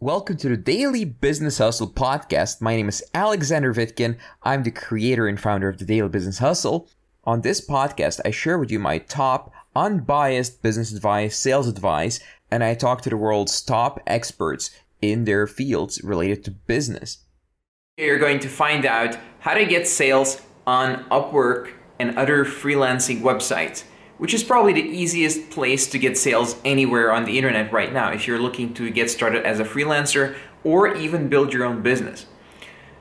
Welcome to the Daily Business Hustle podcast. My name is Alexander Vitkin. I'm the creator and founder of the Daily Business Hustle. On this podcast, I share with you my top unbiased business advice, sales advice, and I talk to the world's top experts in their fields related to business. You're going to find out how to get sales on Upwork and other freelancing websites which is probably the easiest place to get sales anywhere on the internet right now if you're looking to get started as a freelancer or even build your own business.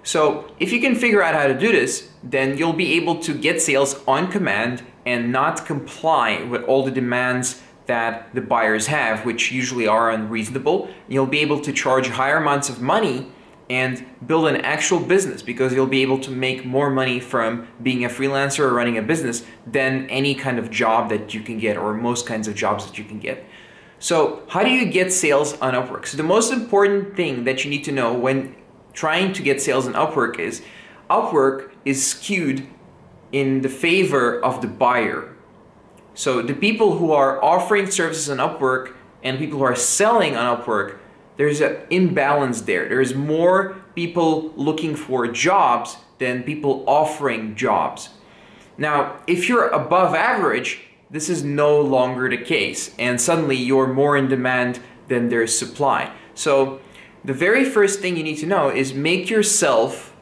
So, if you can figure out how to do this, then you'll be able to get sales on command and not comply with all the demands that the buyers have, which usually are unreasonable. You'll be able to charge higher amounts of money and build an actual business because you'll be able to make more money from being a freelancer or running a business than any kind of job that you can get or most kinds of jobs that you can get. So, how do you get sales on Upwork? So, the most important thing that you need to know when trying to get sales on Upwork is Upwork is skewed in the favor of the buyer. So, the people who are offering services on Upwork and people who are selling on Upwork there's an imbalance there. There's more people looking for jobs than people offering jobs. Now, if you're above average, this is no longer the case, and suddenly you're more in demand than there's supply. So, the very first thing you need to know is make yourself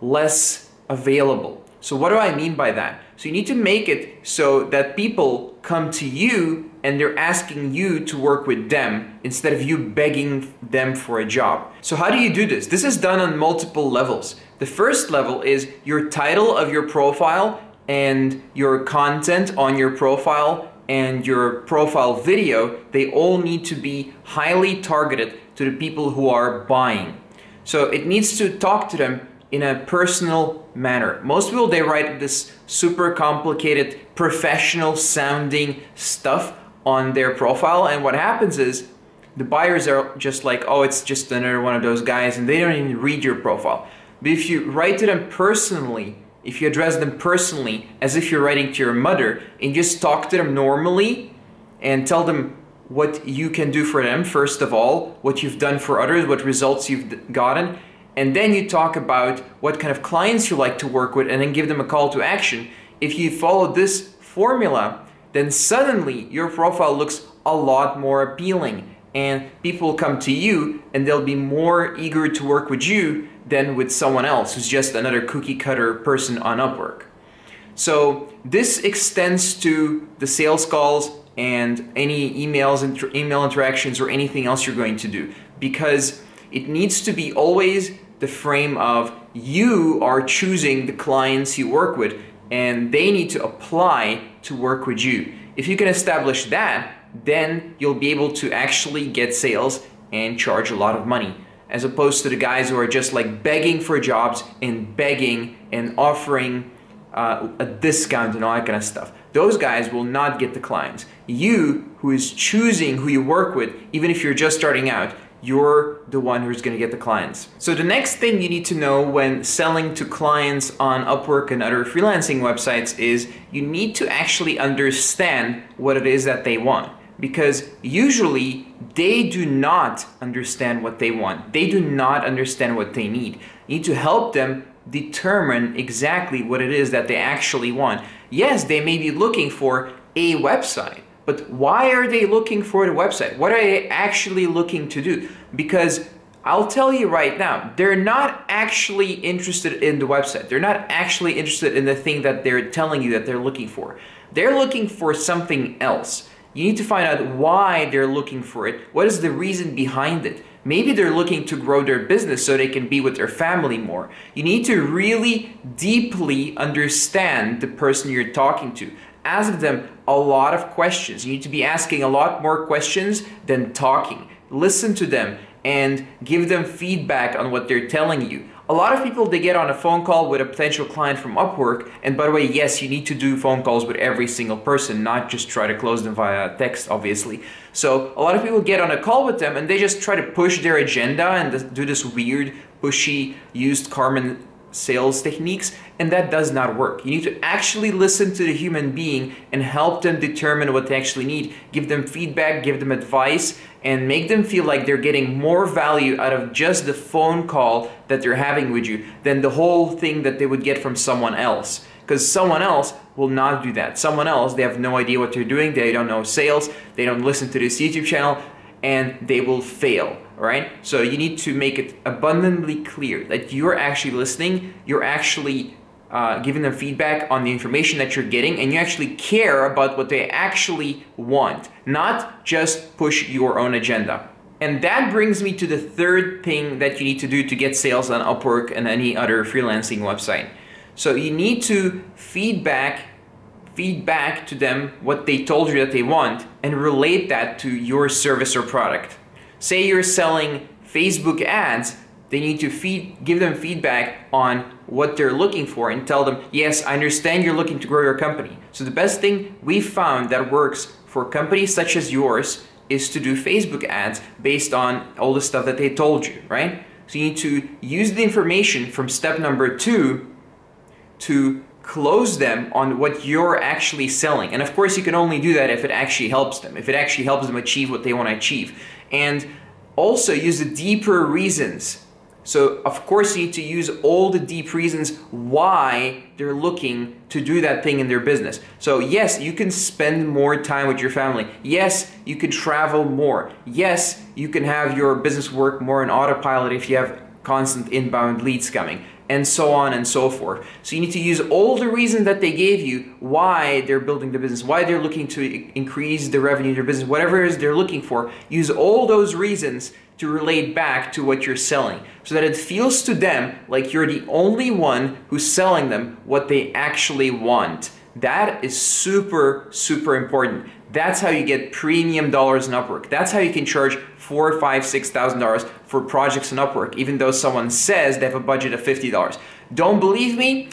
less available. So, what do I mean by that? So, you need to make it so that people come to you and they're asking you to work with them instead of you begging them for a job. So, how do you do this? This is done on multiple levels. The first level is your title of your profile and your content on your profile and your profile video, they all need to be highly targeted to the people who are buying. So, it needs to talk to them in a personal manner. Most people they write this super complicated professional sounding stuff on their profile and what happens is the buyers are just like oh it's just another one of those guys and they don't even read your profile but if you write to them personally if you address them personally as if you're writing to your mother and just talk to them normally and tell them what you can do for them first of all what you've done for others what results you've gotten and then you talk about what kind of clients you like to work with and then give them a call to action if you follow this formula then suddenly your profile looks a lot more appealing and people come to you and they'll be more eager to work with you than with someone else who's just another cookie cutter person on Upwork. So this extends to the sales calls and any emails and inter- email interactions or anything else you're going to do because it needs to be always the frame of you are choosing the clients you work with and they need to apply to work with you. If you can establish that, then you'll be able to actually get sales and charge a lot of money as opposed to the guys who are just like begging for jobs and begging and offering uh, a discount and all that kind of stuff. Those guys will not get the clients. You, who is choosing who you work with, even if you're just starting out, you're the one who's to get the clients. So the next thing you need to know when selling to clients on Upwork and other freelancing websites is you need to actually understand what it is that they want because usually they do not understand what they want. They do not understand what they need. You need to help them determine exactly what it is that they actually want. Yes, they may be looking for a website but why are they looking for the website? What are they actually looking to do? Because I'll tell you right now, they're not actually interested in the website. They're not actually interested in the thing that they're telling you that they're looking for. They're looking for something else. You need to find out why they're looking for it. What is the reason behind it? Maybe they're looking to grow their business so they can be with their family more. You need to really deeply understand the person you're talking to ask them a lot of questions. You need to be asking a lot more questions than talking. Listen to them and give them feedback on what they're telling you. A lot of people they get on a phone call with a potential client from Upwork, and by the way, yes, you need to do phone calls with every single person, not just try to close them via text, obviously. So a lot of people get on a call with them and they just try to push their agenda and do this weird, pushy, used Carmen sales techniques, and that does not work. You need to actually listen to the human being and help them determine what they actually need, give them feedback, give them advice, and make them feel like they're getting more value out of just the phone call that they're having with you than the whole thing that they would get from someone else. Because someone else will not do that. Someone else, they have no idea what they're doing, they don't know sales, they don't listen to this YouTube channel, and they will fail right? So you need to make it abundantly clear that you're actually listening, you're actually uh, giving them feedback on the information that you're getting, and you actually care about what they actually want, not just push your own agenda. And that brings me to the third thing that you need to do to get sales on Upwork and any other freelancing website. So you need to feedback feedback to them what they told you that they want and relate that to your service or product. Say you're selling Facebook ads, they need to feed, give them feedback on what they're looking for and tell them, yes, I understand you're looking to grow your company. So the best thing we found that works for companies such as yours is to do Facebook ads based on all the stuff that they told you, right? So you need to use the information from step number two to close them on what you're actually selling. And of course, you can only do that if it actually helps them, if it actually helps them achieve what they want to achieve and also use the deeper reasons. So, of course, you need to use all the deep reasons why they're looking to do that thing in their business. So, yes, you can spend more time with your family. Yes, you can travel more. Yes, you can have your business work more in autopilot if you have constant inbound leads coming and so on and so forth. So you need to use all the reasons that they gave you why they're building the business, why they're looking to increase the revenue in their business, whatever it is they're looking for. Use all those reasons to relate back to what you're selling so that it feels to them like you're the only one who's selling them what they actually want. That is super, super important. That's how you get premium dollars in Upwork. That's how you can charge four, five, six thousand dollars for projects in Upwork, even though someone says they have a budget of fifty dollars. Don't believe me?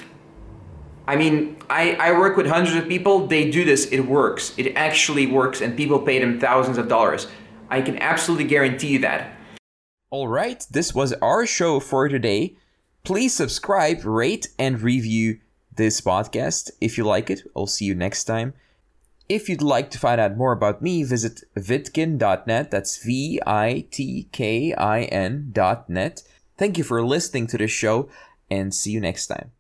I mean, I, I work with hundreds of people, they do this, it works. It actually works, and people pay them thousands of dollars. I can absolutely guarantee you that. Alright, this was our show for today. Please subscribe, rate, and review this podcast if you like it. I'll see you next time. If you'd like to find out more about me, visit vitkin.net. That's V I T K I N.net. Thank you for listening to this show and see you next time.